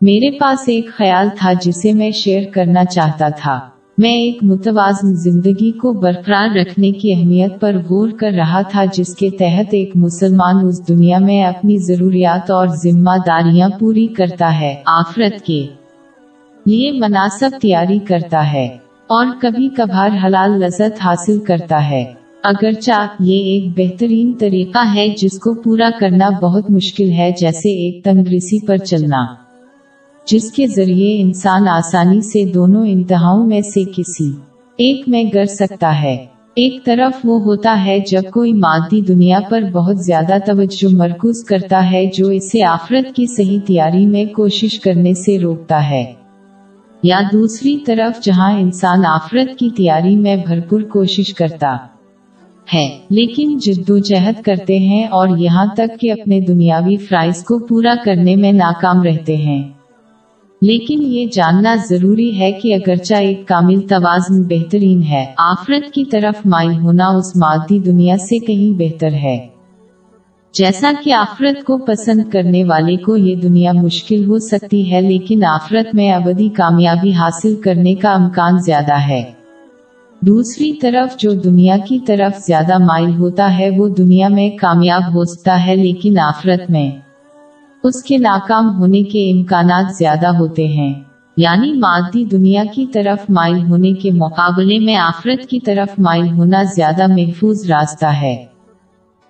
میرے پاس ایک خیال تھا جسے میں شیئر کرنا چاہتا تھا۔ میں ایک متوازن زندگی کو برقرار رکھنے کی اہمیت پر غور کر رہا تھا جس کے تحت ایک مسلمان اس دنیا میں اپنی ضروریات اور ذمہ داریاں پوری کرتا ہے آفرت کے لیے مناسب تیاری کرتا ہے اور کبھی کبھار حلال لذت حاصل کرتا ہے۔ اگرچہ یہ ایک بہترین طریقہ ہے جس کو پورا کرنا بہت مشکل ہے جیسے ایک تندرستی پر چلنا۔ جس کے ذریعے انسان آسانی سے دونوں انتہاؤں میں سے کسی ایک میں گر سکتا ہے۔ ایک طرف وہ ہوتا ہے جب کوئی مادی دنیا پر بہت زیادہ توجہ مرکوز کرتا ہے جو اسے آفرت کی صحیح تیاری میں کوشش کرنے سے روکتا ہے۔ یا دوسری طرف جہاں انسان آفرت کی تیاری میں بھرپور کوشش کرتا ہے، لیکن جد و جہد کرتے ہیں اور یہاں تک کہ اپنے دنیاوی فرائض کو پورا کرنے میں ناکام رہتے ہیں۔ لیکن یہ جاننا ضروری ہے کہ اگرچہ ایک کامل توازن بہترین ہے، آفرت کی طرف مائل ہونا اس مادی دنیا سے کہیں بہتر ہے۔ جیسا کہ آفرت کو پسند کرنے والے کو یہ دنیا مشکل ہو سکتی ہے، لیکن آفرت میں ابدی کامیابی حاصل کرنے کا امکان زیادہ ہے۔ دوسری طرف جو دنیا کی طرف زیادہ مائل ہوتا ہے، وہ دنیا میں کامیاب ہو سکتا ہے، لیکن آفرت میں۔ اس کے ناکام ہونے کے امکانات زیادہ ہوتے ہیں۔ یعنی مادی دنیا کی طرف مائل ہونے کے مقابلے میں آفرت کی طرف مائل ہونا زیادہ محفوظ راستہ ہے۔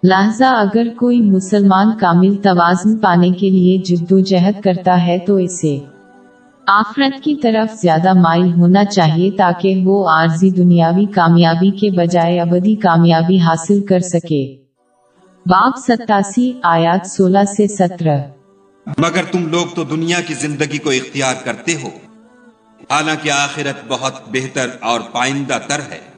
لہذا اگر کوئی مسلمان کامل توازن پانے کے لیے جد و جہد کرتا ہے تو اسے آفرت کی طرف زیادہ مائل ہونا چاہیے تاکہ وہ عارضی دنیاوی کامیابی کے بجائے ابدی کامیابی حاصل کر سکے۔ باب ستاسی، آیات سولہ سے سترہ۔ مگر تم لوگ تو دنیا کی زندگی کو اختیار کرتے ہو۔ حالانکہ آخرت بہت بہتر اور پائندہ تر ہے۔